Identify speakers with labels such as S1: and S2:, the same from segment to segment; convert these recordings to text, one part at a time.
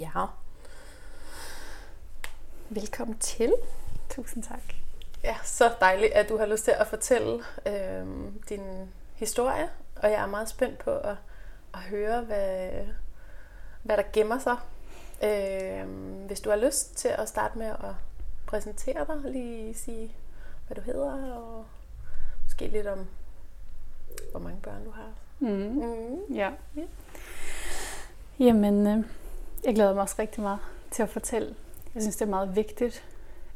S1: Ja. Velkommen til.
S2: Tusind tak.
S1: Ja, så dejligt, at du har lyst til at fortælle øh, din historie, og jeg er meget spændt på at, at høre, hvad, hvad der gemmer sig. Øh, hvis du har lyst til at starte med at præsentere dig, lige sige, hvad du hedder, og måske lidt om, hvor mange børn du har.
S2: Mm. Mm. Ja. ja. Jamen, øh, jeg glæder mig også rigtig meget til at fortælle. Jeg synes, det er meget vigtigt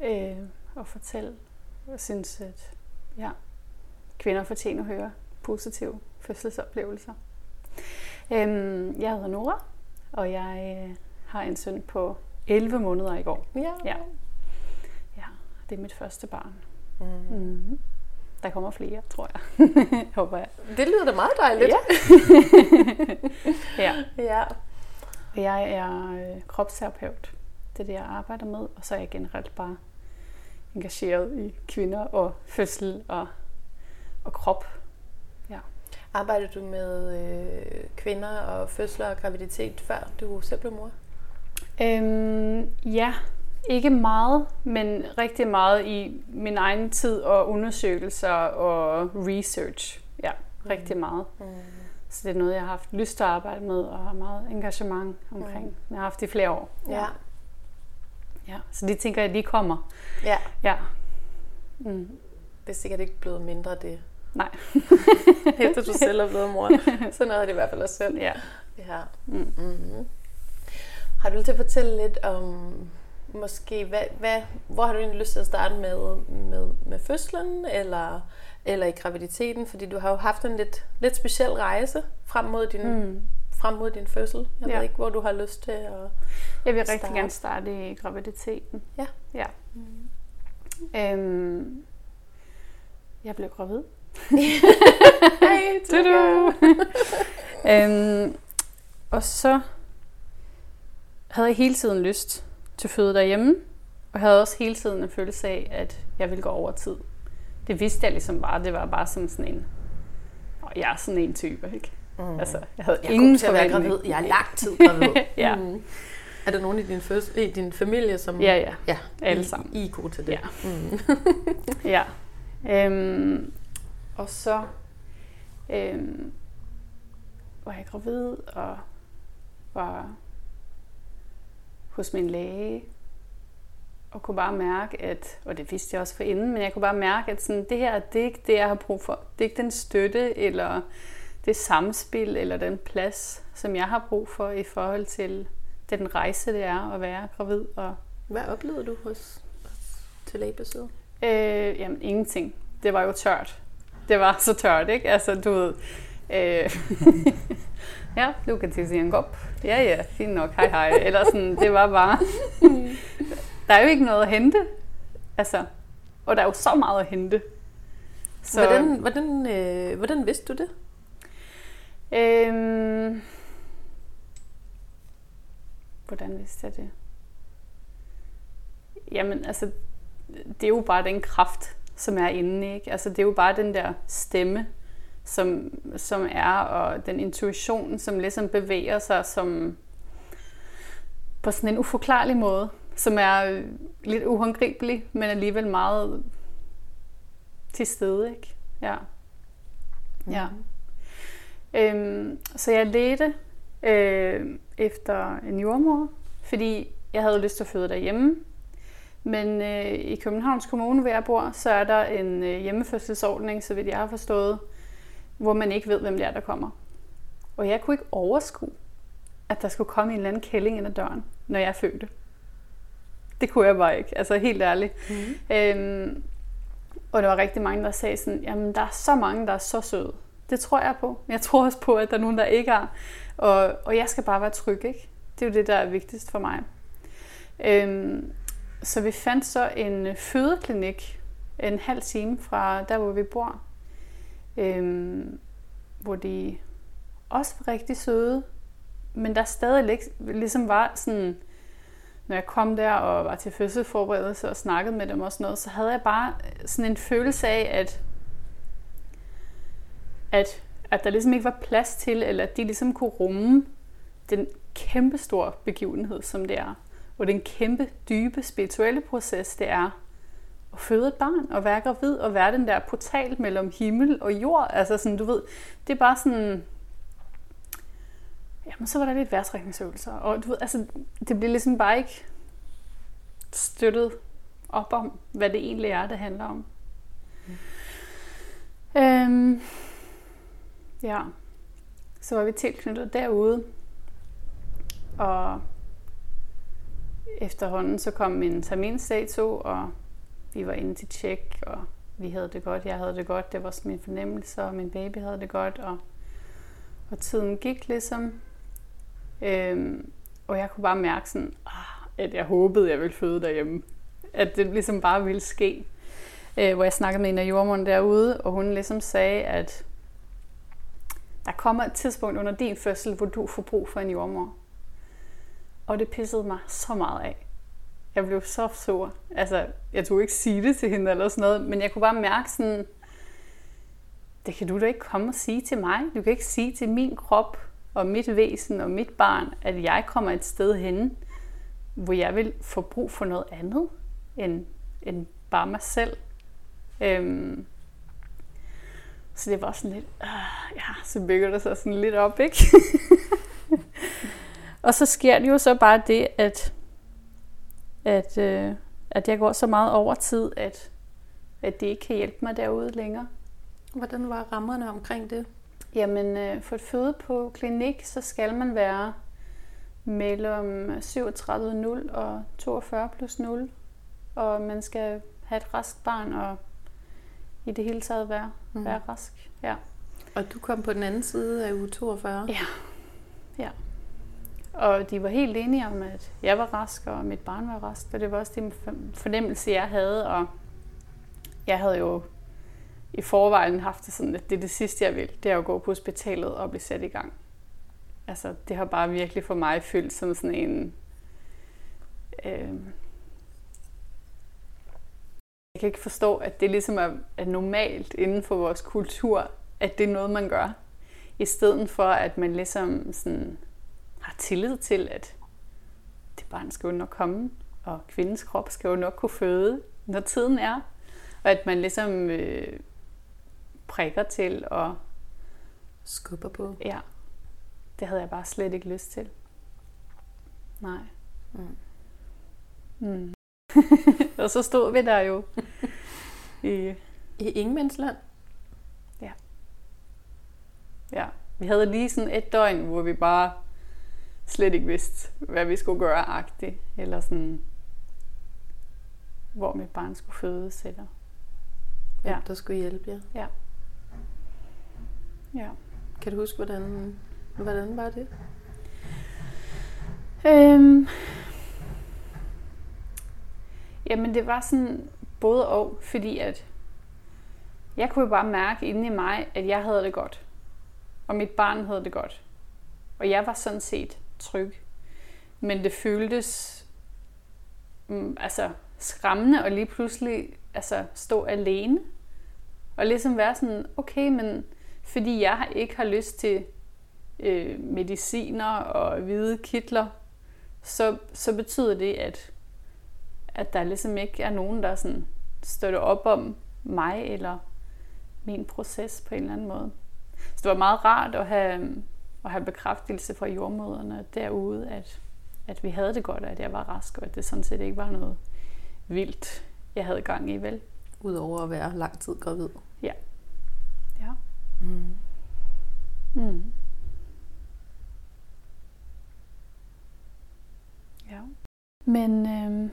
S2: øh, at fortælle. Jeg synes, at ja, kvinder fortjener at høre positive fødselsoplevelser. Øh, jeg hedder Nora, og jeg øh, har en søn på 11 måneder i går.
S1: Ja.
S2: Ja, ja det er mit første barn.
S1: Mm.
S2: Mm. Der kommer flere, tror jeg. Håber jeg.
S1: Det lyder da meget dejligt.
S2: Ja. ja.
S1: ja.
S2: Og jeg er øh, kropsterapeut. Det er det, jeg arbejder med. Og så er jeg generelt bare engageret i kvinder og fødsel og, og krop. Ja.
S1: Arbejder du med øh, kvinder og fødsler og graviditet, før du selv blev mor?
S2: Øhm, ja, ikke meget, men rigtig meget i min egen tid og undersøgelser og research. Ja, rigtig meget.
S1: Mm.
S2: Så det er noget, jeg har haft lyst til at arbejde med og har meget engagement omkring. Mm. Jeg har haft det i flere år.
S1: Ja.
S2: ja. Så det tænker jeg, de kommer.
S1: Ja.
S2: Ja. Mm.
S1: Det er sikkert ikke blevet mindre det,
S2: Nej.
S1: efter du selv er blevet mor. Så noget er det i hvert fald også selv.
S2: Ja.
S1: ja.
S2: Mm.
S1: Mm-hmm. Har du lyst til at fortælle lidt om, måske, hvad, hvad, hvor har du egentlig lyst til at starte med, med, med fødslen, eller, eller i graviditeten? Fordi du har jo haft en lidt, lidt speciel rejse frem mod din,
S2: Mm.
S1: frem mod din fødsel. Jeg
S2: Ja.
S1: ved ikke, hvor du har lyst til at...
S2: Jeg vil rigtig
S1: Starte.
S2: gerne starte i graviditeten.
S1: Ja.
S2: ja. Øhm, jeg blev gravid.
S1: Hej,
S2: Tudu! øhm, og så havde jeg hele tiden lyst til at føde derhjemme, og havde også hele tiden en følelse af, at jeg ville gå over tid. Det vidste jeg ligesom bare, det var bare som sådan en, og jeg er sådan en type, ikke?
S1: Mm.
S2: Altså, jeg havde
S1: Jeg
S2: ingen
S1: til at være gravid. Jeg er lang tid gravid.
S2: Ja.
S1: Mm. Er der nogen i din, fødsel, i din familie, som...
S2: Ja, ja,
S1: ja
S2: alle
S1: I,
S2: sammen.
S1: I er gode til det.
S2: Ja.
S1: Mm.
S2: Ja. Øhm, og så øhm, var jeg gravid og var hos min læge og kunne bare mærke, at, og det vidste jeg også forinden, men jeg kunne bare mærke, at sådan, det her, det er ikke det, jeg har brug for. Det er ikke den støtte, eller det samspil, eller den plads, som jeg har brug for i forhold til den rejse, det er at være gravid og
S1: Hvad oplevede du hos, til lægebesøget?
S2: Øh, jamen, ingenting. Det var jo tørt. Det var så tørt, ikke? Altså, du ved... Øh, ja, du kan i en kop. Ja, ja, fint nok. Hej, hej. Eller sådan, det var bare... der er jo ikke noget at hente. Altså, og der er jo så meget at hente.
S1: Så... Hvordan, hvordan, øh, hvordan vidste du det?
S2: Øhm, hvordan vidste jeg det? Jamen, altså, det er jo bare den kraft, som er inde, ikke? Altså, det er jo bare den der stemme, som, som er, og den intuition, som ligesom bevæger sig som på sådan en uforklarlig måde, som er øh, lidt uhåndgribelig, men alligevel meget til stede, ikke? Ja. Ja. Øhm, så jeg ledte øh, efter en jordmor, fordi jeg havde lyst til at føde derhjemme. Men øh, i Københavns Kommune, hvor jeg bor, så er der en øh, hjemmefødselsordning, så vidt jeg har forstået, hvor man ikke ved, hvem det er, der kommer. Og jeg kunne ikke overskue, at der skulle komme en eller anden kælling ind ad døren, når jeg fødte. Det kunne jeg bare ikke, altså helt ærligt.
S1: Mm.
S2: Øhm, og der var rigtig mange, der sagde sådan, jamen der er så mange, der er så søde. Det tror jeg på. Men jeg tror også på, at der er nogen, der ikke er. Og, og jeg skal bare være tryg, ikke? Det er jo det, der er vigtigst for mig. Øhm, så vi fandt så en fødeklinik en halv time fra der, hvor vi bor. Øhm, hvor de også var rigtig søde. Men der stadig ligesom var sådan, når jeg kom der og var til fødselsforberedelse og snakkede med dem og sådan noget, så havde jeg bare sådan en følelse af, at, at, at der ligesom ikke var plads til, eller at de ligesom kunne rumme den kæmpestor begivenhed, som det er. Og den kæmpe, dybe, spirituelle proces, det er at føde et barn og være gravid og være den der portal mellem himmel og jord. Altså sådan, du ved, det er bare sådan... Jamen, så var der lidt værtsrækningsøvelser. Og du ved, altså, det bliver ligesom bare ikke støttet op om, hvad det egentlig er, det handler om. Mm. Øhm, ja, så var vi tilknyttet derude. Og efterhånden så kom min terminsdato, og vi var inde til tjek, og vi havde det godt, jeg havde det godt, det var min fornemmelse, og min baby havde det godt, og, og tiden gik ligesom. Øhm, og jeg kunne bare mærke sådan, ah, at jeg håbede, jeg ville føde derhjemme. At det ligesom bare ville ske. Øh, hvor jeg snakkede med en af jordmånen derude, og hun ligesom sagde, at der kommer et tidspunkt under din fødsel, hvor du får brug for en jordmor. Og det pissede mig så meget af. Jeg blev så sur. Altså, jeg tog ikke sige det til hende eller sådan noget, men jeg kunne bare mærke sådan, det kan du da ikke komme og sige til mig. Du kan ikke sige til min krop og mit væsen og mit barn, at jeg kommer et sted hen, hvor jeg vil få brug for noget andet end, end bare mig selv. Øhm, så det var sådan lidt, øh, ja, så bygger det sig sådan lidt op, ikke? og så sker det jo så bare det, at, at, øh, at jeg går så meget over tid, at, at det ikke kan hjælpe mig derude længere.
S1: Hvordan var rammerne omkring det?
S2: Jamen, øh, for at føde på klinik, så skal man være mellem 37,0 og 42 plus 0. Og man skal have et rask barn og i det hele taget være, mm. være rask. Ja.
S1: Og du kom på den anden side af uge 42?
S2: Ja. ja. Og de var helt enige om, at jeg var rask, og mit barn var rask. Og det var også den fornemmelse, jeg havde. Og jeg havde jo i forvejen haft det sådan, at det er det sidste, jeg vil. Det er at gå på hospitalet og blive sat i gang. Altså, det har bare virkelig for mig fyldt som sådan en... Øh, jeg kan ikke forstå, at det ligesom er, er normalt inden for vores kultur, at det er noget, man gør. I stedet for, at man ligesom sådan har tillid til, at det barn skal jo nok komme, og kvindens krop skal jo nok kunne føde, når tiden er. Og at man ligesom øh, prikker til og
S1: skubber på.
S2: Ja. Det havde jeg bare slet ikke lyst til. Nej. Mm. Mm. og så stod vi der jo
S1: i... I Ingemandsland?
S2: Ja. Ja. Vi havde lige sådan et døgn, hvor vi bare slet ikke vidste, hvad vi skulle gøre agtigt. Eller sådan, hvor mit barn skulle fødes. Eller...
S1: Ja. Der skulle hjælpe jer?
S2: Ja. Ja.
S1: Kan du huske, hvordan, hvordan var det?
S2: Øhm, Jamen det var sådan både og, fordi at jeg kunne jo bare mærke inde i mig, at jeg havde det godt. Og mit barn havde det godt. Og jeg var sådan set tryg. Men det føltes um, altså skræmmende at lige pludselig altså, stå alene. Og ligesom være sådan, okay, men fordi jeg ikke har lyst til øh, mediciner og hvide kitler, så, så betyder det, at at der ligesom ikke er nogen, der sådan støtter op om mig eller min proces på en eller anden måde. Så det var meget rart at have, at have bekræftelse fra jordmøderne derude, at, at vi havde det godt, og at jeg var rask, og at det sådan set ikke var noget vildt, jeg havde gang i, vel?
S1: Udover at være lang tid gravid.
S2: Ja. Ja. Mm. Mm. Ja. Men øh,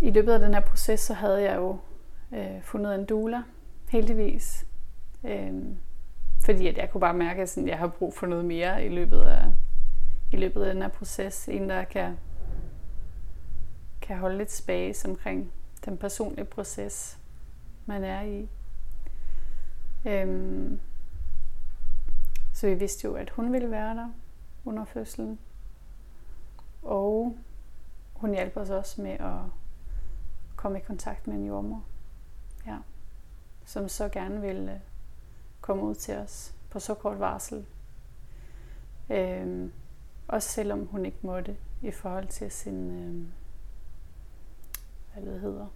S2: i løbet af den her proces, så havde jeg jo øh, fundet en doula, heldigvis. Øh, fordi at jeg kunne bare mærke, at sådan, jeg har brug for noget mere i løbet af, i løbet af den her proces. En, der kan, kan holde lidt space omkring den personlige proces, man er i. Øhm, så vi vidste jo, at hun ville være der under fødslen. Og hun hjalp os også med at komme i kontakt med en jordmor, ja, som så gerne ville komme ud til os på så kort varsel. Øhm, Også selvom hun ikke måtte i forhold til sin, øhm, hvad det hedder,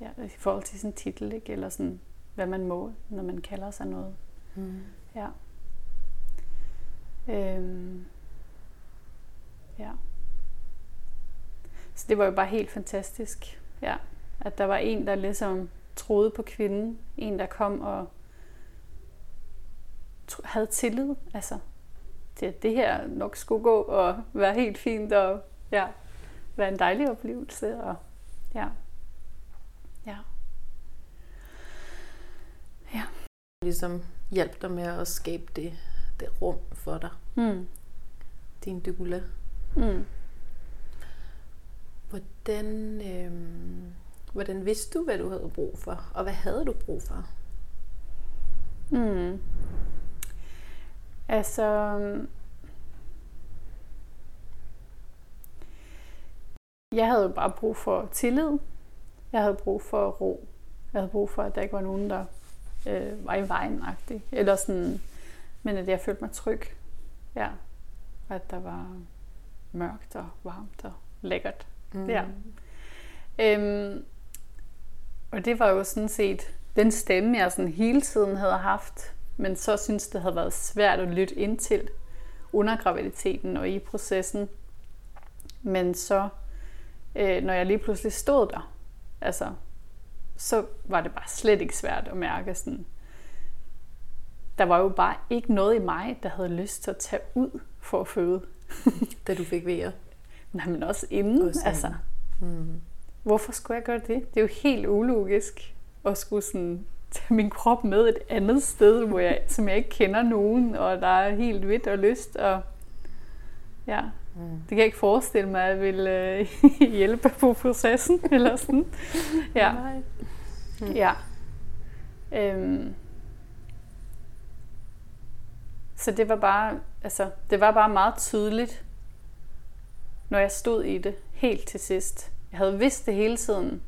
S2: ja, i forhold til sin titel, ikke? eller sådan, hvad man må, når man kalder sig noget.
S1: Mm.
S2: Ja. Øhm, ja. Så det var jo bare helt fantastisk, ja. At der var en, der ligesom troede på kvinden. En, der kom og havde tillid, altså, til at det her nok skulle gå og være helt fint og ja, være en dejlig oplevelse. Og, ja. Ja. Ja.
S1: Ligesom hjælp dig med at skabe det, det rum for dig.
S2: Mm.
S1: Din dule.
S2: Mm.
S1: Hvordan, øhm, hvordan vidste du, hvad du havde brug for? Og hvad havde du brug for?
S2: Mm. Altså, jeg havde bare brug for tillid. Jeg havde brug for ro. Jeg havde brug for, at der ikke var nogen, der øh, var i vejen -agtig. Eller sådan, men at jeg følte mig tryg. Ja. Og at der var mørkt og varmt og lækkert.
S1: Mm.
S2: Ja. Øhm, og det var jo sådan set den stemme, jeg sådan hele tiden havde haft, men så synes det havde været svært at lytte ind til under graviditeten og i processen. Men så, øh, når jeg lige pludselig stod der, altså, så var det bare slet ikke svært at mærke sådan, der var jo bare ikke noget i mig, der havde lyst til at tage ud for at føde.
S1: Da du fik vejer?
S2: Nej, men også inden.
S1: Også
S2: altså,
S1: Mm.
S2: hvorfor skulle jeg gøre det? Det er jo helt ulogisk at skulle sådan tage min krop med et andet sted, hvor jeg, som jeg ikke kender nogen, og der er helt hvidt og lyst. Og ja,
S1: Mm.
S2: det kan jeg ikke forestille mig, at jeg vil øh, hjælpe på processen. Eller sådan. Ja.
S1: Mm.
S2: Ja. Øhm. Så det var bare, altså, det var bare meget tydeligt, når jeg stod i det helt til sidst. Jeg havde vidst det hele tiden,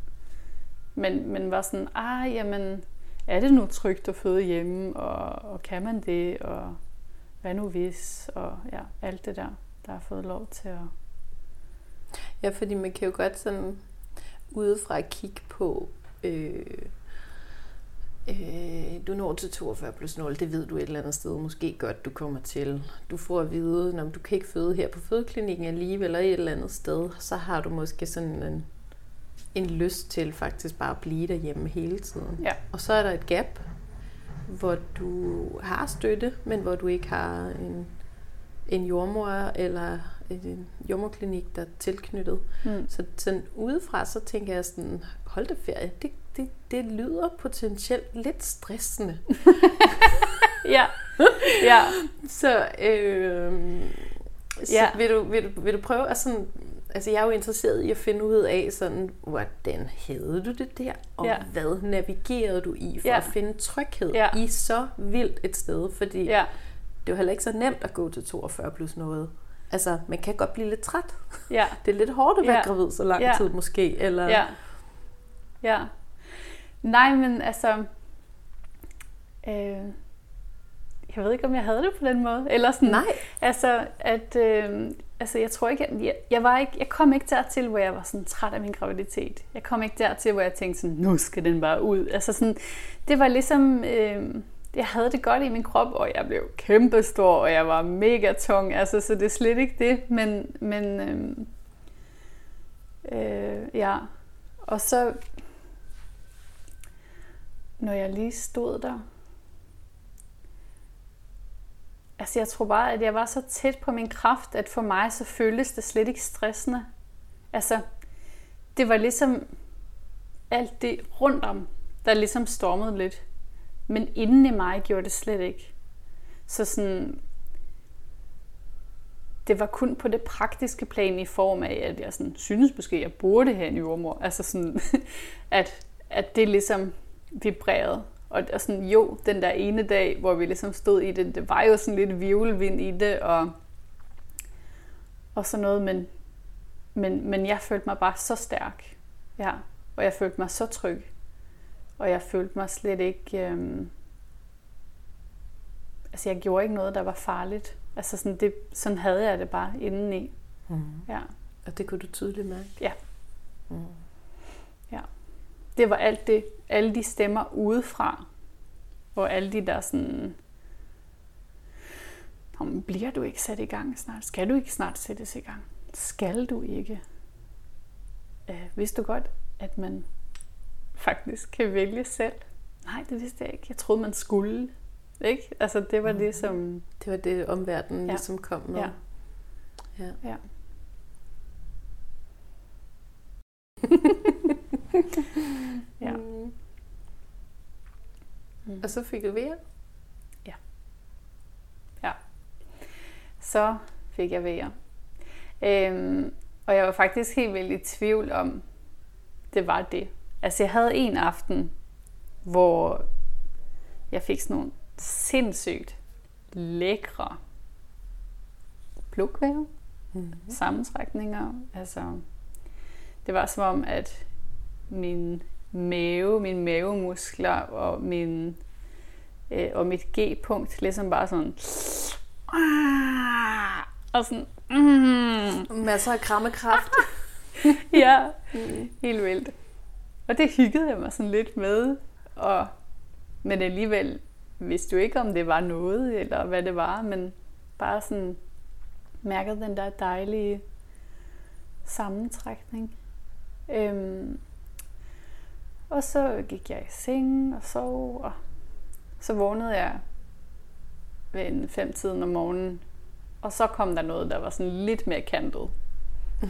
S2: men, men var sådan, ah, jamen, er det nu trygt at føde hjemme, og, og kan man det, og hvad nu hvis, og ja, alt det der, der har fået lov til at...
S1: Ja, fordi man kan jo godt sådan udefra kigge på, øh, øh, du når til 42 plus 0, det ved du et eller andet sted måske godt, du kommer til. Du får at vide, når du kan ikke føde her på fødeklinikken alligevel, eller et eller andet sted, så har du måske sådan en, en lyst til faktisk bare at blive derhjemme hele tiden.
S2: Ja.
S1: Og så er der et gap, hvor du har støtte, men hvor du ikke har en, en jordmor eller en jordmorklinik, der er tilknyttet.
S2: Mm.
S1: Så sådan udefra, så tænker jeg sådan, hold da ferie, det, det, det lyder potentielt lidt stressende.
S2: Ja, ja,
S1: Så, øh, så
S2: Ja.
S1: vil, du, vil, du, vil du prøve at sådan, altså jeg er jo interesseret i at finde ud af sådan, hvordan havde du det der, og
S2: Ja.
S1: hvad navigerede du i for
S2: Ja.
S1: at finde tryghed
S2: Ja.
S1: i så vildt et sted, fordi
S2: ja,
S1: det er jo heller ikke så nemt at gå til 42 plus noget. Altså, man kan godt blive lidt træt.
S2: ja.
S1: Det er lidt hårdt at være
S2: Ja.
S1: gravid så lang
S2: Ja.
S1: tid måske, eller...
S2: Ja. Ja. Nej, men altså... Øh, jeg ved ikke, om jeg havde det på den måde. Eller sådan,
S1: Nej.
S2: Altså, at, øh, altså, jeg tror ikke, jeg, jeg, var ikke, jeg kom ikke dertil, hvor jeg var sådan træt af min graviditet. Jeg kom ikke dertil, hvor jeg tænkte sådan, nu skal den bare ud. Altså sådan, det var ligesom, øh, jeg havde det godt i min krop, og jeg blev kæmpestor, og jeg var mega tung. Altså, så det er slet ikke det, men, men øh, øh, ja. Og så, når jeg lige stod der, Altså jeg tror bare, at jeg var så tæt på min kraft, at for mig så føltes det slet ikke stressende. Altså, det var ligesom alt det rundt om, der ligesom stormede lidt. Men inden i mig gjorde det slet ikke. Så sådan, det var kun på det praktiske plan i form af, at jeg sådan, synes måske, at jeg burde have en jordmor. Altså sådan, at, at det ligesom vibrerede. Og, og sådan, jo, den der ene dag, hvor vi ligesom stod i det, det var jo sådan lidt virvelvind i det, og, og sådan noget, men, men, men jeg følte mig bare så stærk. Ja, og jeg følte mig så tryg. Og jeg følte mig slet ikke... Øhm, altså, jeg gjorde ikke noget, der var farligt. Altså sådan, det, sådan havde jeg det bare indeni.
S1: Mm.
S2: Ja.
S1: Og det kunne du tydeligt mærke?
S2: Ja.
S1: Mm.
S2: Ja. Det var alt det, alle de stemmer udefra, og alle de der sådan, Om, bliver du ikke sat i gang snart? Skal du ikke snart sættes i gang? Skal du ikke? Øh, vidste du godt, at man faktisk kan vælge selv? Nej, det vidste jeg ikke. Jeg troede, man skulle. Ikke? Altså, det var det, som...
S1: Det var det, omverdenen
S2: Ja.
S1: ligesom kom med.
S2: Ja.
S1: ja.
S2: Ja. Ja.
S1: Mm.
S2: Mm.
S1: Og så fik du VR?
S2: så fik jeg vejer. Øhm, og jeg var faktisk helt vildt i tvivl om, det var det. Altså jeg havde en aften, hvor jeg fik sådan nogle sindssygt lækre plukvæve,
S1: Mm.
S2: sammentrækninger. Altså, det var som om, at min mave, mine mavemuskler og, min, øh, og mit G-punkt ligesom bare sådan og sådan mm,
S1: Masser af krammekraft.
S2: ja,
S1: mm.
S2: helt vildt. Og det hyggede jeg mig sådan lidt med, og, men alligevel vidste du ikke, om det var noget, eller hvad det var, men bare sådan mærkede den der dejlige sammentrækning. Øhm, og så gik jeg i seng og sov, og så vågnede jeg ved en fem-tiden om morgenen, og så kom der noget, der var sådan lidt mere kantet.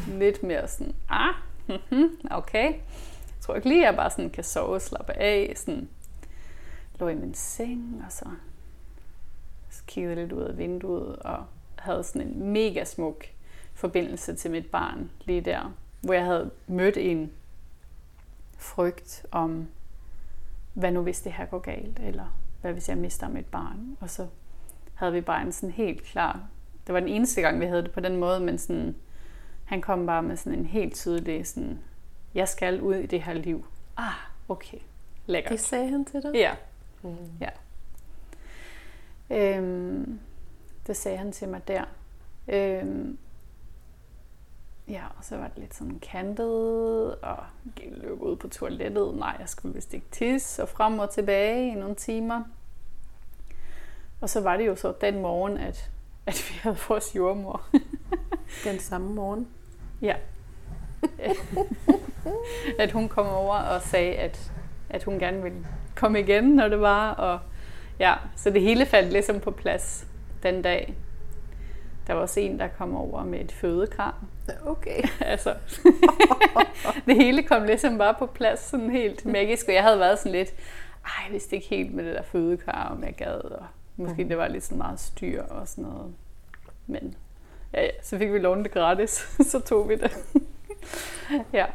S2: lidt mere sådan, ah, mm-hmm, okay. Jeg tror ikke lige, jeg bare sådan kan sove og slappe af. Sådan, lå i min seng, og så kiggede lidt ud af vinduet, og havde sådan en mega smuk forbindelse til mit barn lige der, hvor jeg havde mødt en frygt om, hvad nu hvis det her går galt, eller hvad hvis jeg mister mit barn. Og så havde vi bare en sådan helt klar, det var den eneste gang, vi havde det på den måde, men sådan, han kom bare med sådan en helt tydelig sådan, jeg skal ud i det her liv. Ah, okay. Lækkert.
S1: Det sagde han til dig?
S2: Ja.
S1: Mm.
S2: Øhm, det sagde han til mig der. Øhm, ja, og så var det lidt sådan kantet, og løb ud på toilettet. Nej, jeg skulle vist ikke tisse, og frem og tilbage i nogle timer. Og så var det jo så den morgen, at, at vi havde vores jordmor.
S1: Den samme morgen.
S2: Ja. at hun kom over og sagde, at, at hun gerne ville komme igen, når det var. Og ja, så det hele faldt ligesom på plads den dag. Der var også en, der kom over med et fødekram.
S1: Okay.
S2: altså, det hele kom ligesom bare på plads sådan helt magisk. Og jeg havde været sådan lidt, ej, jeg vidste ikke helt med det der fødekram, om jeg gad. Og måske
S1: Mhm.
S2: det var lidt sådan meget styr og sådan noget. Men ja, ja, så fik vi lånt det gratis, så tog vi det. ja.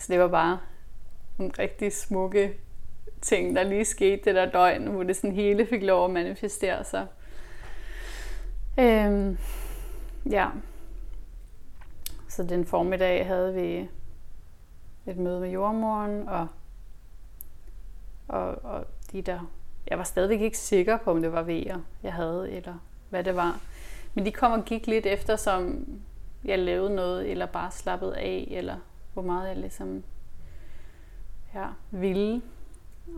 S2: Så det var bare en rigtig smukke ting, der lige skete det der døgn, hvor det sådan hele fik lov at manifestere sig. Øhm, ja. Så den formiddag havde vi et møde med jordmoren, og, og, og de der... Jeg var stadigvæk ikke sikker på, om det var vejer, jeg havde, eller hvad det var. Men de kom og gik lidt efter, som jeg lavede noget, eller bare slappede af, eller hvor meget jeg ligesom ja, ville.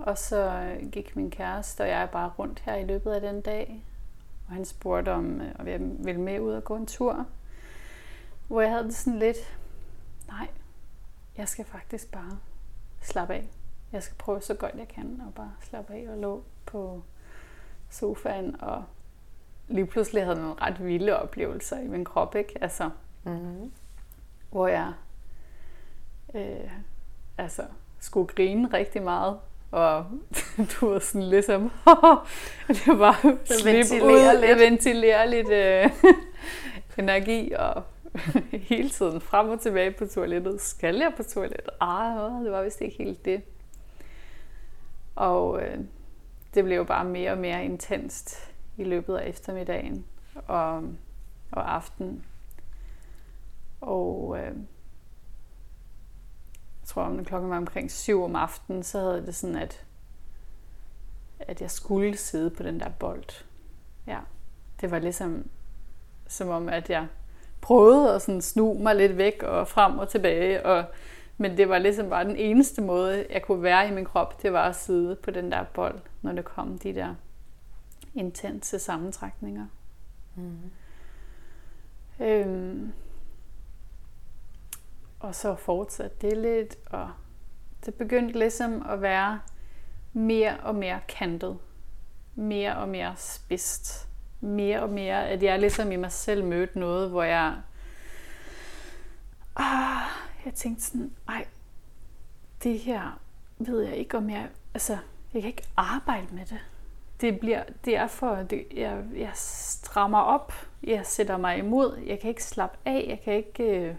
S2: Og så gik min kæreste og jeg bare rundt her i løbet af den dag. Og han spurgte om, øh, om jeg ville med ud og gå en tur. Hvor jeg havde det sådan lidt, nej, jeg skal faktisk bare slappe af. Jeg skal prøve så godt jeg kan og bare slappe af og lå på sofaen. Og lige pludselig havde nogle ret vilde oplevelser i min krop, ikke? Altså,
S1: Mm.
S2: hvor jeg øh, altså, skulle grine rigtig meget. Og du var sådan ligesom, det var slip
S1: ventilere
S2: ud,
S1: lidt.
S2: ventilere lidt øh, energi, og hele tiden frem og tilbage på toilettet. Skal jeg på toilettet? Ah, det var vist ikke helt det. Og øh, det blev bare mere og mere intenst i løbet af eftermiddagen og, og aftenen. Og øh, tror, om klokken var omkring syv om aftenen, så havde det sådan, at, at jeg skulle sidde på den der bold. Ja, det var ligesom som om, at jeg prøvede at sådan snu mig lidt væk og frem og tilbage. Og, men det var ligesom bare den eneste måde, jeg kunne være i min krop, det var at sidde på den der bold, når det kom de der intense sammentrækninger. Mm. Øhm, og så fortsatte det lidt, og det begyndte ligesom at være mere og mere kantet. Mere og mere spidst. Mere og mere, at jeg ligesom i mig selv mødte noget, hvor jeg... Ah, jeg tænkte sådan, ej, det her ved jeg ikke, om jeg... Altså, jeg kan ikke arbejde med det. Det, bliver, det er for, det, jeg, jeg strammer op, jeg sætter mig imod, jeg kan ikke slappe af, jeg kan ikke øh,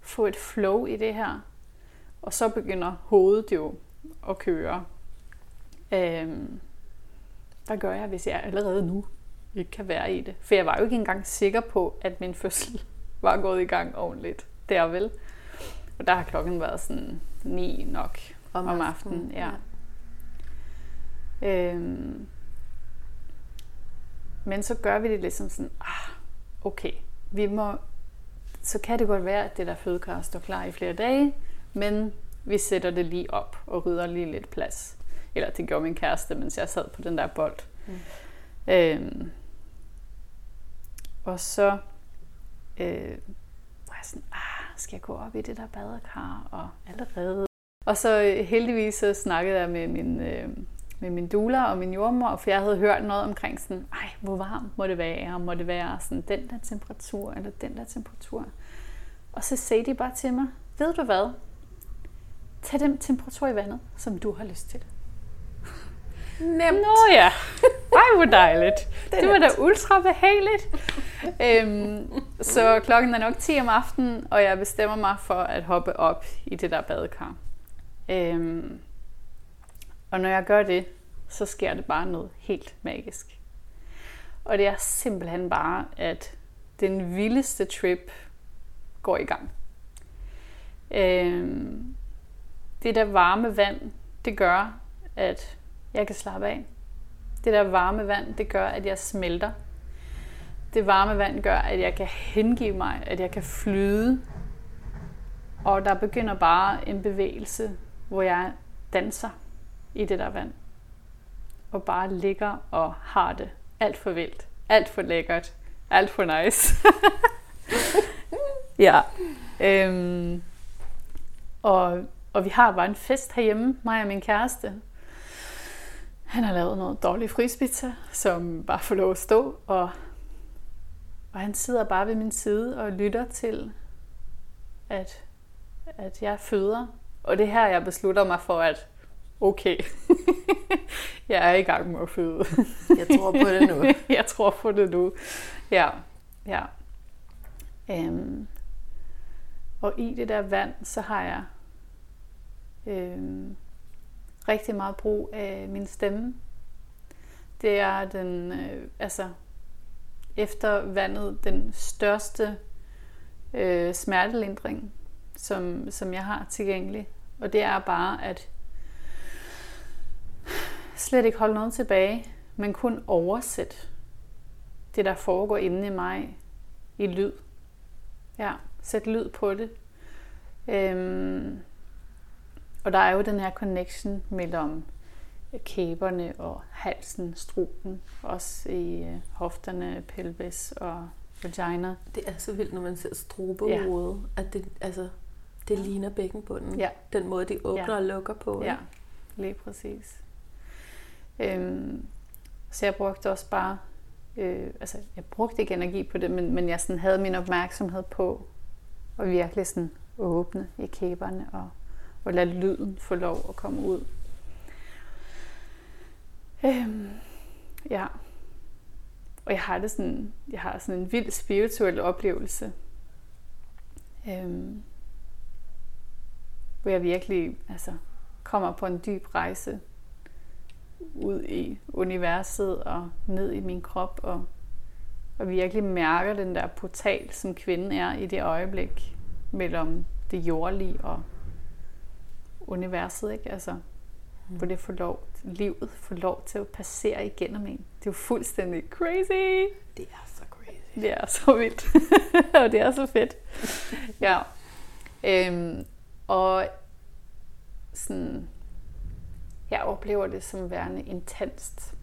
S2: få et flow i det her. Og så begynder hovedet jo at køre. Øhm, hvad gør jeg, hvis jeg allerede nu ikke kan være i det? For jeg var jo ikke engang sikker på, at min fødsel var gået i gang ordentligt. Der vel. Og der har klokken været sådan ni nok om, om aftenen. aftenen ja. ja. Øhm, men så gør vi det ligesom sådan, ah, okay, vi må, så kan det godt være, at det der fødekar står klar i flere dage, men vi sætter det lige op og rydder lige lidt plads. Eller det gjorde min kæreste, mens jeg sad på den der bold. Mm. Øhm, og så øh, var jeg sådan, ah, skal jeg gå op i det der badekar? Og allerede. Og så øh, heldigvis så snakkede jeg med min, øh, med min doula og min jordmor, for jeg havde hørt noget omkring sådan, ej, hvor varmt må det være, og må det være sådan den der temperatur, eller den der temperatur. Og så sagde de bare til mig, ved du hvad, tag den temperatur i vandet, som du har lyst til.
S1: Nemt.
S2: Nå ja, ej hvor dejligt. det, det var da ultra behageligt. øhm, så klokken er nok 10 om aftenen, og jeg bestemmer mig for at hoppe op i det der badekar. Øhm, og når jeg gør det, så sker det bare noget helt magisk. Og det er simpelthen bare, at den vildeste trip går i gang. Øh, det der varme vand, det gør, at jeg kan slappe af. Det der varme vand, det gør, at jeg smelter. Det varme vand gør, at jeg kan hengive mig, at jeg kan flyde. Og der begynder bare en bevægelse, hvor jeg danser i det der vand. Og bare ligger og har det alt for vildt, alt for lækkert, alt for nice. ja. Øhm, og, og vi har bare en fest herhjemme, mig og min kæreste. Han har lavet noget dårlig frispizza, som bare får lov at stå, og, og han sidder bare ved min side og lytter til, at, at jeg føder. Og det her, jeg beslutter mig for, at okay, jeg er i gang med at føde.
S1: jeg tror på det nu.
S2: jeg tror på det nu. Ja, ja. Øhm, og i det der vand, så har jeg øhm, rigtig meget brug af min stemme. Det er den, øh, altså, efter vandet, den største øh, smertelindring, som, som jeg har tilgængelig. Og det er bare at slet ikke holde noget tilbage, men kun oversætte det, der foregår inde i mig i lyd. Ja, sæt lyd på det. Øhm, og der er jo den her connection mellem kæberne og halsen, struben, også i øh, hofterne, pelvis og vagina.
S1: Det er så vildt, når man ser strubehovedet, ja. at det, altså, det ligner bækkenbunden. Ja. Den måde, de åbner ja. og lukker på.
S2: Ja, lige præcis. Øhm, så jeg brugte også bare, øh, altså jeg brugte ikke energi på det, men, men jeg sådan havde min opmærksomhed på at virkelig sådan åbne i kæberne og, og lade lyden få lov at komme ud. Øhm, ja. Og jeg har det sådan, jeg har sådan en vild spirituel oplevelse. Øhm, hvor jeg virkelig altså, kommer på en dyb rejse ud i universet og ned i min krop og, og virkelig mærker den der portal, som kvinden er i det øjeblik mellem det jordlige og universet, ikke? Altså, mm. hvor det får lov livet få lov til at passere igennem en. Det er jo fuldstændig crazy.
S1: Det er så crazy.
S2: Det er så vildt. og det er så fedt. ja. Øhm, og sådan, jeg oplever det som værende intenst.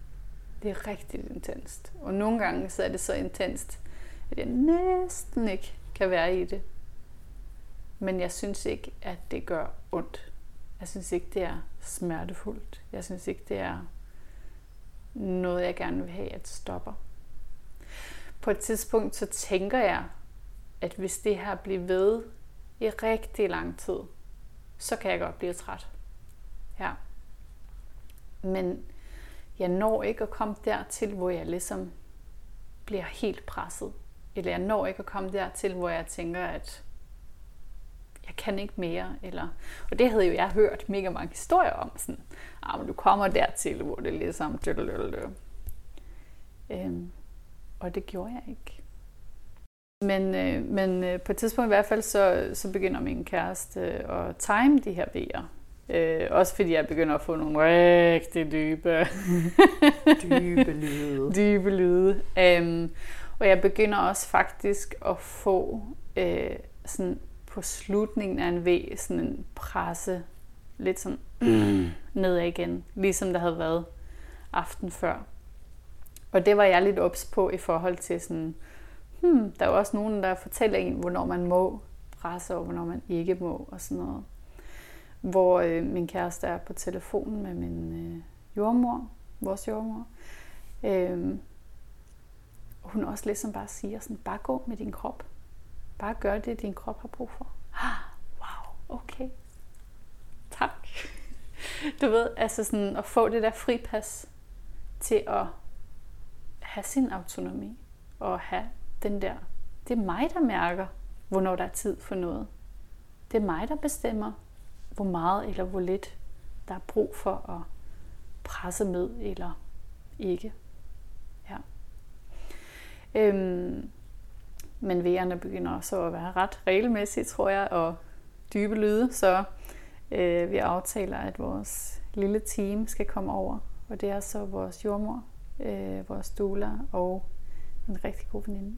S2: Det er rigtig intenst. Og nogle gange så er det så intenst, at jeg næsten ikke kan være i det. Men jeg synes ikke, at det gør ondt. Jeg synes ikke, det er smertefuldt. Jeg synes ikke, det er noget, jeg gerne vil have, at stopper. På et tidspunkt, så tænker jeg, at hvis det her bliver ved i rigtig lang tid, så kan jeg godt blive træt. Ja. Men jeg når ikke at komme dertil, hvor jeg ligesom bliver helt presset. Eller jeg når ikke at komme dertil, hvor jeg tænker, at jeg kan ikke mere. Eller, og det havde jo jeg hørt mega mange historier om. Sådan, ah, men du kommer dertil, hvor det er ligesom... Øhm, og det gjorde jeg ikke. Men, øh, men øh, på et tidspunkt i hvert fald, så, så begynder min kæreste øh, at time de her vejer. Øh, også fordi jeg begynder at få nogle rigtig dybe,
S1: dybe lyde.
S2: dybe lyde. Um, og jeg begynder også faktisk at få øh, sådan på slutningen af en V sådan en presse lidt sådan mm. nedad igen, ligesom der havde været aften før. Og det var jeg lidt ops på i forhold til sådan, hmm, der er jo også nogen, der fortæller en, hvornår man må presse, og hvornår man ikke må, og sådan noget. Hvor øh, min kæreste er på telefonen med min øh, jordmor, vores jordmor. Øh, hun også ligesom bare siger sådan, bare gå med din krop. Bare gør det, din krop har brug for. Ah, wow, okay. Tak. Du ved, altså sådan at få det der fripas til at have sin autonomi og have den der, det er mig, der mærker, hvornår der er tid for noget. Det er mig, der bestemmer, hvor meget eller hvor lidt der er brug for at presse med eller ikke. Ja. Øhm, men vejerne begynder også at være ret regelmæssigt, tror jeg, og dybe lyde, så øh, vi aftaler, at vores lille team skal komme over, og det er så vores jordmor, øh, vores doula og en rigtig god veninde.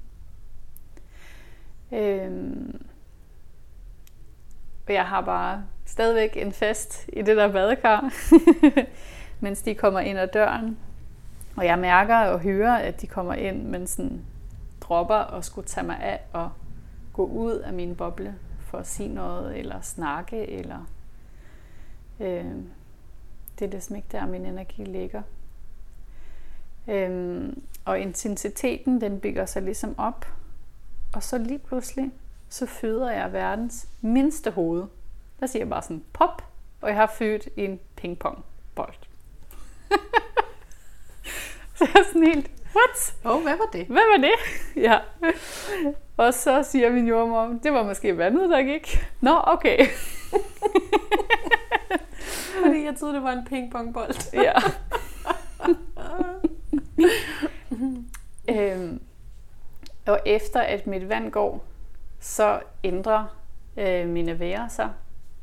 S2: Øhm, og jeg har bare stadigvæk en fest i det der badekar, mens de kommer ind ad døren. Og jeg mærker og hører, at de kommer ind, men sådan dropper og skulle tage mig af og gå ud af min boble for at sige noget, eller snakke, eller... Øh, det er ligesom ikke der, min energi ligger. Øhm, og intensiteten, den bygger sig ligesom op. Og så lige pludselig, så føder jeg verdens mindste hoved. Der siger jeg bare sådan pop, og jeg har født en pingpongbold. så jeg er sådan helt, what?
S1: Oh, hvad var det?
S2: Hvad var det? ja. Og så siger min jordmor, det var måske vandet, der gik. Nå, okay.
S1: Fordi jeg troede, det var en pingpongbold.
S2: ja. øhm, og efter at mit vand går, så ændrer øh, mine værer sig,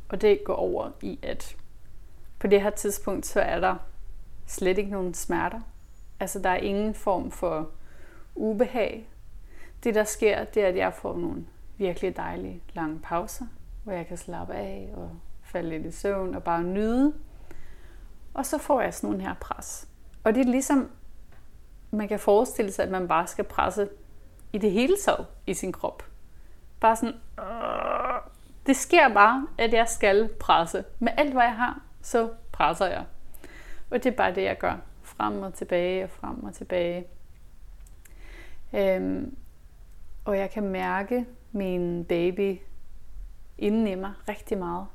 S2: og det går over i, at på det her tidspunkt, så er der slet ikke nogen smerter. Altså der er ingen form for ubehag. Det der sker, det er, at jeg får nogle virkelig dejlige lange pauser, hvor jeg kan slappe af og falde lidt i søvn og bare nyde. Og så får jeg sådan nogle her pres. Og det er ligesom, man kan forestille sig, at man bare skal presse i det hele taget i sin krop. Bare sådan, det sker bare, at jeg skal presse. Med alt, hvad jeg har, så presser jeg. Og det er bare det, jeg gør. Frem og tilbage og frem og tilbage. Øhm, og jeg kan mærke min baby inden i mig rigtig meget.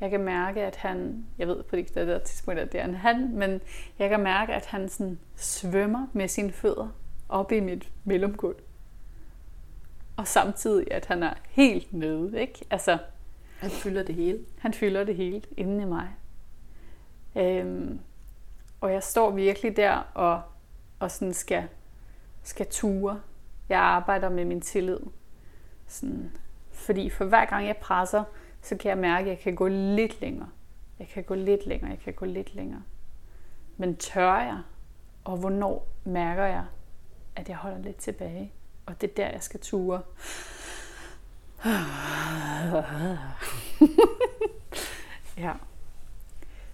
S2: Jeg kan mærke, at han, jeg ved på det der tidspunkt, at det er en han, men jeg kan mærke, at han sådan svømmer med sine fødder op i mit mellemgulv. Og samtidig, at han er helt nede, ikke? Altså,
S1: han fylder det hele.
S2: Han fylder det hele inden i mig. Øhm, og jeg står virkelig der og, og sådan skal, skal ture. Jeg arbejder med min tillid. Sådan, fordi for hver gang jeg presser, så kan jeg mærke, at jeg kan gå lidt længere. Jeg kan gå lidt længere, jeg kan gå lidt længere. Men tør jeg? Og hvornår mærker jeg, at jeg holder lidt tilbage? Og det er der, jeg skal ture. ja.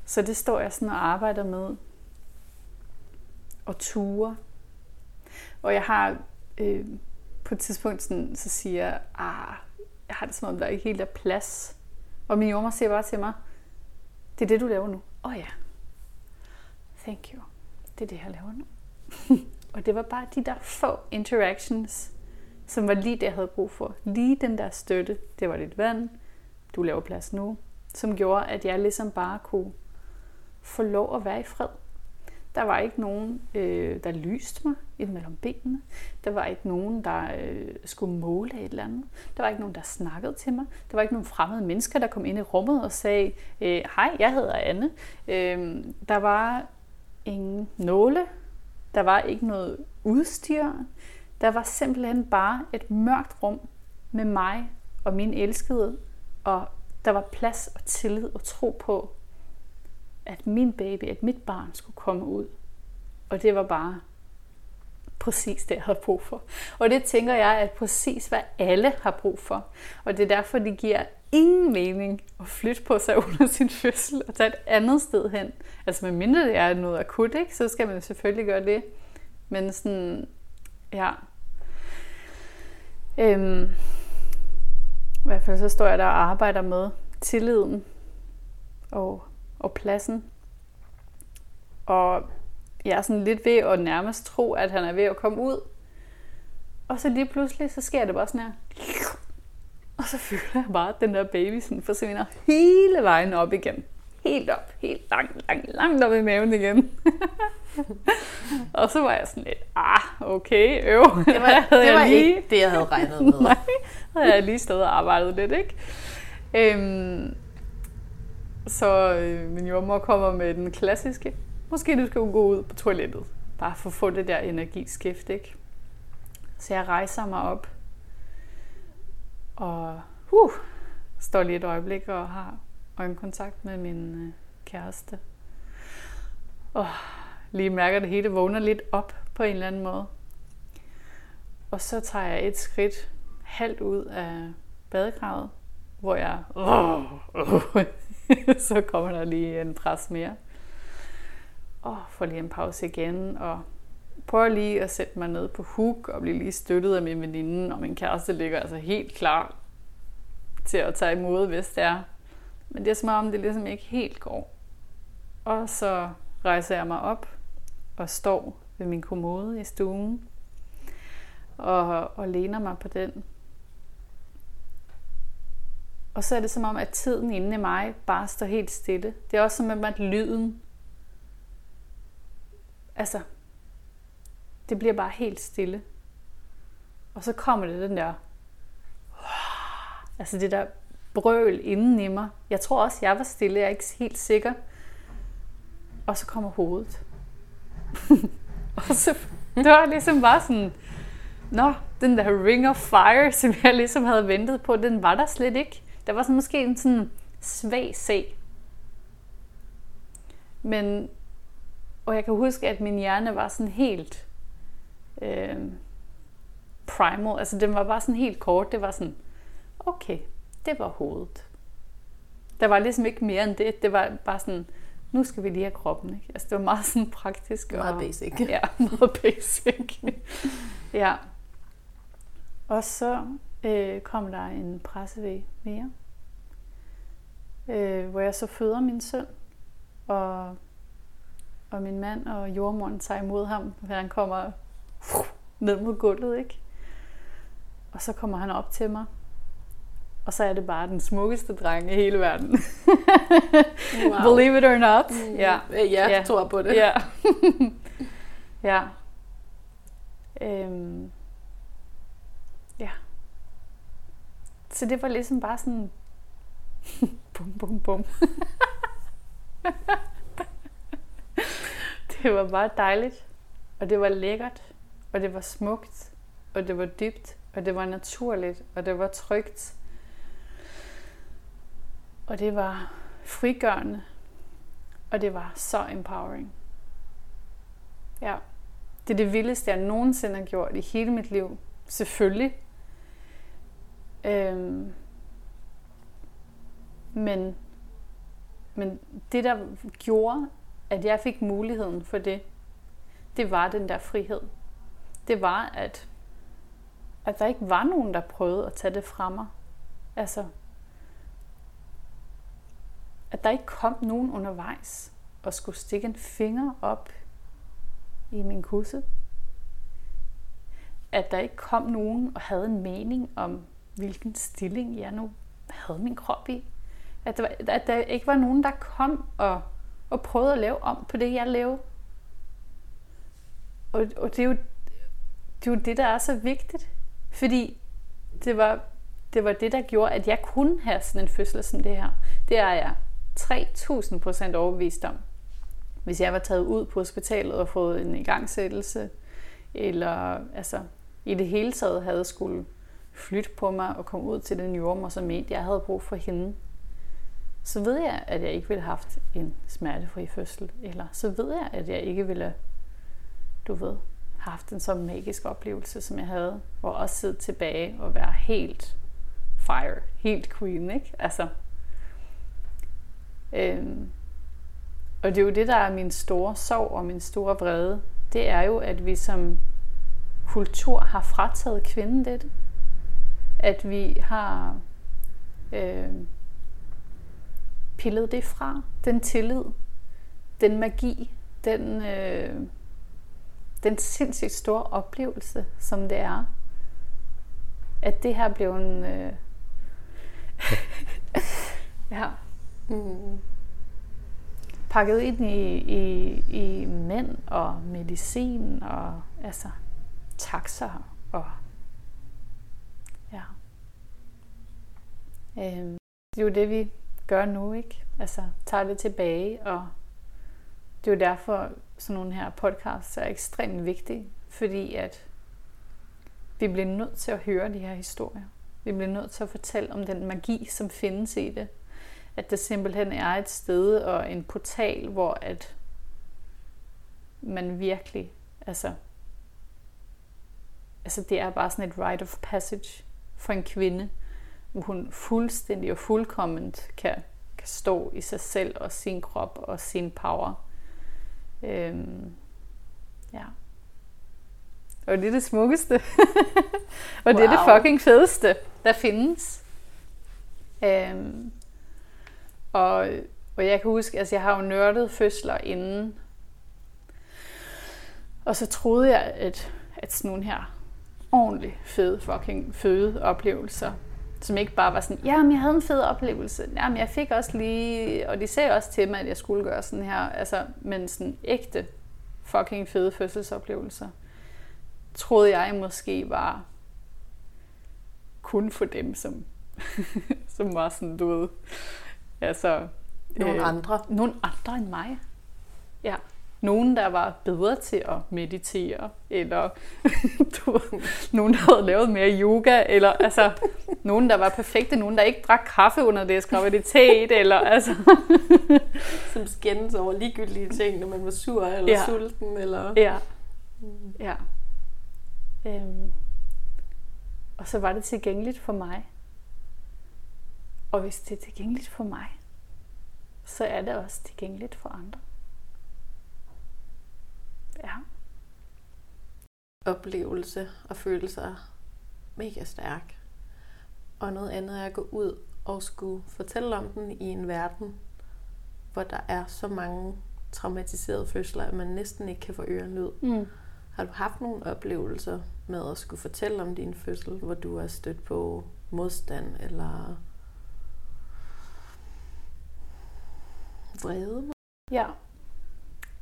S2: Så det står jeg sådan og arbejder med. Og ture. Og jeg har øh, på et tidspunkt sådan, så siger jeg, ah, jeg har det som om, der ikke helt er plads. Og min jordmor siger bare til mig, det er det, du laver nu. Åh oh, ja. Thank you. Det er det, jeg laver nu. og det var bare de der få interactions, som var lige det, jeg havde brug for. Lige den der støtte. Det var lidt vand. Du laver plads nu. Som gjorde, at jeg ligesom bare kunne få lov at være i fred. Der var ikke nogen, øh, der lyste mig ind mellem benene. Der var ikke nogen, der øh, skulle måle et eller andet. Der var ikke nogen, der snakkede til mig. Der var ikke nogen fremmede mennesker, der kom ind i rummet og sagde, øh, hej, jeg hedder Anne. Øh, der var ingen nåle. Der var ikke noget udstyr. Der var simpelthen bare et mørkt rum med mig og min elskede, og der var plads og tillid og tro på, at min baby, at mit barn skulle komme ud. Og det var bare præcis det, jeg havde brug for. Og det tænker jeg, at præcis hvad alle har brug for. Og det er derfor, det giver ingen mening at flytte på sig under sin fødsel og tage et andet sted hen. Altså med mindre det er noget akut, ikke? så skal man selvfølgelig gøre det. Men sådan, ja. Øhm, I hvert fald så står jeg der og arbejder med tilliden og og pladsen. Og jeg er sådan lidt ved at nærmest tro, at han er ved at komme ud. Og så lige pludselig, så sker det bare sådan her. Og så føler jeg bare, at den der baby sådan forsvinder hele vejen op igen. Helt op, helt langt, langt, langt op i maven igen. og så var jeg sådan lidt, ah, okay, øv.
S1: Det var, det var lige... ikke det, jeg havde regnet med.
S2: Nej, havde jeg lige stået og arbejdet lidt, ikke? Øhm, så øh, min jordmor kommer med den klassiske, måske du skal gå ud på toilettet, bare for at få det der energiskift, ikke? Så jeg rejser mig op, og uh, står lige et øjeblik og har øjenkontakt med min øh, kæreste. Og lige mærker det hele vågner lidt op på en eller anden måde. Og så tager jeg et skridt halvt ud af badekravet, hvor jeg så kommer der lige en pres mere. Og får lige en pause igen, og prøver lige at sætte mig ned på hook og blive lige støttet af min veninde, og min kæreste ligger altså helt klar til at tage imod, hvis det er. Men det er som om, det ligesom ikke helt går. Og så rejser jeg mig op og står ved min kommode i stuen og, og læner mig på den og så er det som om, at tiden inde i mig bare står helt stille. Det er også som om, at lyden, altså, det bliver bare helt stille. Og så kommer det den der, altså det der brøl inden i mig. Jeg tror også, jeg var stille, jeg er ikke helt sikker. Og så kommer hovedet. og så, det var ligesom bare sådan, Nå, den der ring of fire, som jeg ligesom havde ventet på, den var der slet ikke. Der var sådan måske en sådan svag sag. Men, og jeg kan huske, at min hjerne var sådan helt øh, primal. Altså den var bare sådan helt kort. Det var sådan, okay, det var hovedet. Der var ligesom ikke mere end det. Det var bare sådan, nu skal vi lige have kroppen. Ikke? Altså det var meget sådan praktisk.
S1: Meget og, basic.
S2: Ja, meget basic. ja. Og så øh, kom der en pressevæg mere, øh, hvor jeg så føder min søn, og, og min mand og jordmoren tager imod ham, han kommer ned mod gulvet, ikke? Og så kommer han op til mig, og så er det bare den smukkeste dreng i hele verden. wow. Believe it or not.
S1: Mm. Ja, ja, ja. tror på det.
S2: Ja. ja. Øhm. Ja. Så det var ligesom bare sådan bum, bum, bum. det var bare dejligt, og det var lækkert, og det var smukt, og det var dybt, og det var naturligt, og det var trygt. Og det var frigørende, og det var så empowering. Ja. Det er det vildeste, jeg nogensinde har gjort i hele mit liv. Selvfølgelig. Øhm, men, men det, der gjorde, at jeg fik muligheden for det, det var den der frihed. Det var, at, at der ikke var nogen, der prøvede at tage det fra mig. Altså, at der ikke kom nogen undervejs og skulle stikke en finger op i min kusse. At der ikke kom nogen og havde en mening om, hvilken stilling jeg nu havde min krop i. At der, var, at der ikke var nogen, der kom og, og prøvede at lave om på det, jeg lavede. Og, og det, er jo, det er jo det, der er så vigtigt. Fordi det var, det var det, der gjorde, at jeg kunne have sådan en fødsel som det her. Det er jeg 3000 procent overbevist om. Hvis jeg var taget ud på hospitalet og fået en igangsættelse, eller altså, i det hele taget havde skulle flytte på mig og komme ud til den jordmor, som mente, jeg havde brug for hende, så ved jeg, at jeg ikke ville have haft en smertefri fødsel. Eller så ved jeg, at jeg ikke ville, du ved, haft en så magisk oplevelse, som jeg havde. hvor også sidde tilbage og være helt fire, helt queen, ikke? Altså, øhm, og det er jo det, der er min store sorg og min store vrede. Det er jo, at vi som kultur har frataget kvinden det. At vi har øh, pillet det fra. Den tillid, den magi, den, øh, den sindssygt store oplevelse, som det er. At det her blev en... Øh, ja. Mm pakket ind i, i, i mænd og medicin og altså taxer og ja. Øhm, det er jo det, vi gør nu, ikke? Altså tager det tilbage, og det er jo derfor, sådan nogle her podcasts er ekstremt vigtige, fordi at vi bliver nødt til at høre de her historier. Vi bliver nødt til at fortælle om den magi, som findes i det at det simpelthen er et sted og en portal, hvor at man virkelig, altså, altså det er bare sådan et rite of passage for en kvinde, hvor hun fuldstændig og fuldkomment kan, kan stå i sig selv og sin krop og sin power. Øhm, ja. Og det er det smukkeste. og wow. det er det fucking fedeste, der findes. Øhm, og, og jeg kan huske, altså jeg har jo nørdet fødsler inden. Og så troede jeg, at, at sådan nogle her ordentlig fede fucking fødeoplevelser, som ikke bare var sådan, ja, men jeg havde en fed oplevelse. Ja, men jeg fik også lige, og de sagde også til mig, at jeg skulle gøre sådan her, altså, men sådan ægte fucking fede fødselsoplevelser, troede jeg måske var kun for dem, som, som var sådan, du ved, Altså,
S1: nogle øh, andre?
S2: Nogle andre end mig. Ja. Nogen, der var bedre til at meditere, eller du, nogen, der havde lavet mere yoga, eller altså, nogen, der var perfekte, nogen, der ikke drak kaffe under deres graviditet, eller altså...
S1: Som skændes over ligegyldige ting, når man var sur, eller ja. sulten, eller...
S2: Ja. Ja. Øhm. Og så var det tilgængeligt for mig. Og hvis det er tilgængeligt for mig, så er det også tilgængeligt for andre. Ja.
S1: Oplevelse og følelser mega stærk. Og noget andet er at gå ud og skulle fortælle om den i en verden, hvor der er så mange traumatiserede fødsler, at man næsten ikke kan få øren lyd. Mm. Har du haft nogle oplevelser med at skulle fortælle om din fødsel, hvor du er stødt på modstand eller vrede?
S2: Ja.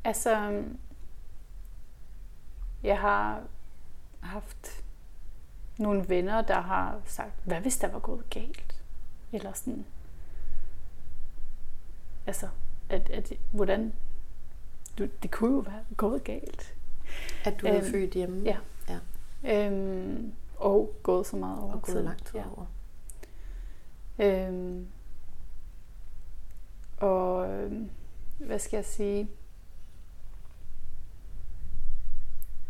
S2: Altså, jeg har haft nogle venner, der har sagt, hvad hvis der var gået galt? Eller sådan, altså, at, at, hvordan, du, det kunne jo være gået galt.
S1: At du er øhm, født hjemme?
S2: Ja. ja. Øhm, og gået så meget over
S1: Og gået langt ja. over.
S2: Øhm, og øh, hvad skal jeg sige?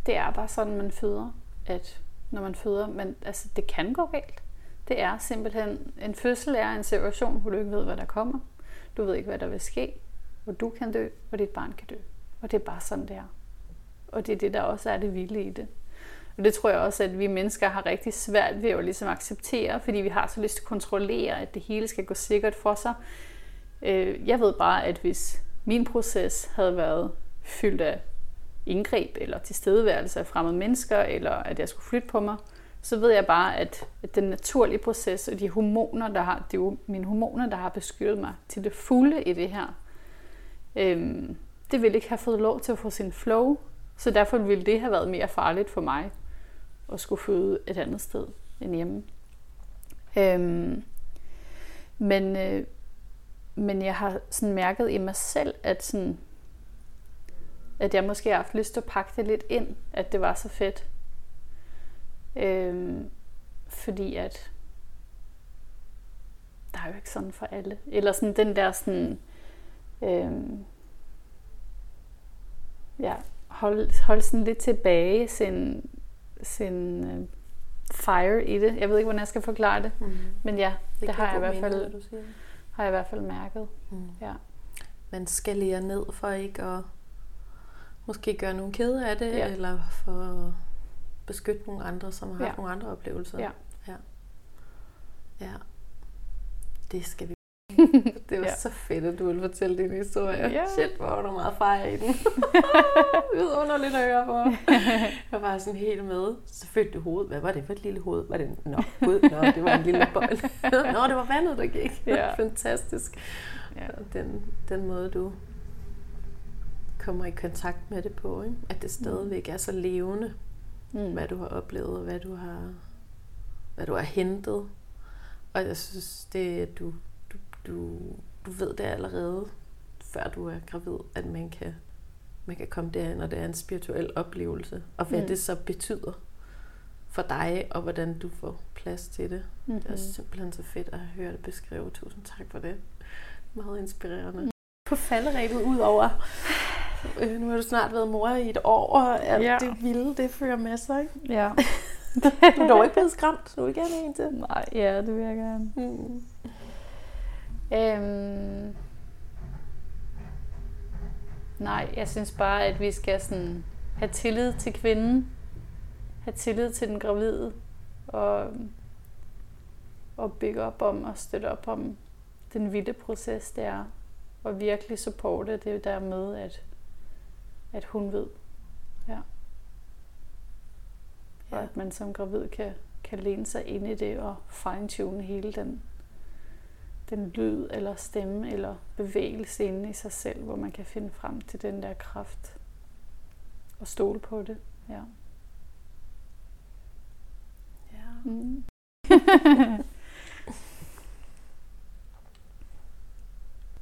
S2: Det er bare sådan, man føder, at når man føder, men altså, det kan gå galt. Det er simpelthen, en fødsel er en situation, hvor du ikke ved, hvad der kommer. Du ved ikke, hvad der vil ske, hvor du kan dø, og dit barn kan dø. Og det er bare sådan, det er. Og det er det, der også er det vilde i det. Og det tror jeg også, at vi mennesker har rigtig svært ved at ligesom acceptere, fordi vi har så lyst til at kontrollere, at det hele skal gå sikkert for sig. Øh, jeg ved bare, at hvis min proces havde været fyldt af indgreb eller tilstedeværelse af fremmede mennesker, eller at jeg skulle flytte på mig, så ved jeg bare, at, at den naturlige proces og de hormoner, der har, det er jo mine hormoner, der har beskyttet mig til det fulde i det her, øhm, det ville ikke have fået lov til at få sin flow, så derfor ville det have været mere farligt for mig at skulle føde et andet sted end hjemme. Øhm, men, øh, men jeg har sådan mærket i mig selv, at, sådan, at jeg måske har haft lyst til at pakke det lidt ind, at det var så fedt. Øhm, fordi at der er jo ikke sådan for alle. Eller sådan den der sådan, øhm, ja, hold, hold sådan lidt tilbage sin, sin uh, fire i det. Jeg ved ikke, hvordan jeg skal forklare det. Mm. Men ja, det, det har jeg i hvert fald siger. har jeg i hvert fald mærket. Mm. Ja.
S1: Man skal lære ned for ikke at måske gøre nogen kede af det, ja. eller for at beskytte nogle andre, som har ja. haft nogle andre oplevelser. Ja. ja. Ja. Det skal vi det var ja. så fedt, at du ville fortælle din historie. Ja. Shit, hvor var du meget fejr i den. Vidunderligt at høre på. Jeg var sådan helt med. Så følte du hovedet. Hvad var det for et lille hoved? Var det, nå, gud, nå, det var en lille bold. nå, det var vandet, der gik. Ja. Fantastisk. Ja. Den, den måde, du kommer i kontakt med det på, ikke? at det stadigvæk er så levende, mm. hvad du har oplevet, og hvad du har, hvad du har hentet. Og jeg synes, det du du, du ved det allerede, før du er gravid, at man kan, man kan komme derhen, når det er en spirituel oplevelse, og hvad mm. det så betyder for dig, og hvordan du får plads til det. Mm-hmm. Det er simpelthen så fedt at høre det beskrevet. Tusind tak for det. Meget inspirerende. Mm. På falderæbet ud over, øh, nu har du snart været mor i et år, og alt ja. det vilde, det fører med sig. Ikke? Ja. du er dog ikke blevet skræmt, du vil gerne en til.
S2: Nej, ja, det vil jeg gerne. Mm. Øhm, nej, jeg synes bare, at vi skal sådan have tillid til kvinden, have tillid til den gravide, og, og bygge op om og støtte op om den vilde proces, det er, og virkelig supporte det der med, at, at hun ved. Ja. Og at man som gravid kan, kan læne sig ind i det og fine-tune hele den den lyd eller stemme eller bevægelse inde i sig selv, hvor man kan finde frem til den der kraft og stole på det. Ja. Ja. Mm.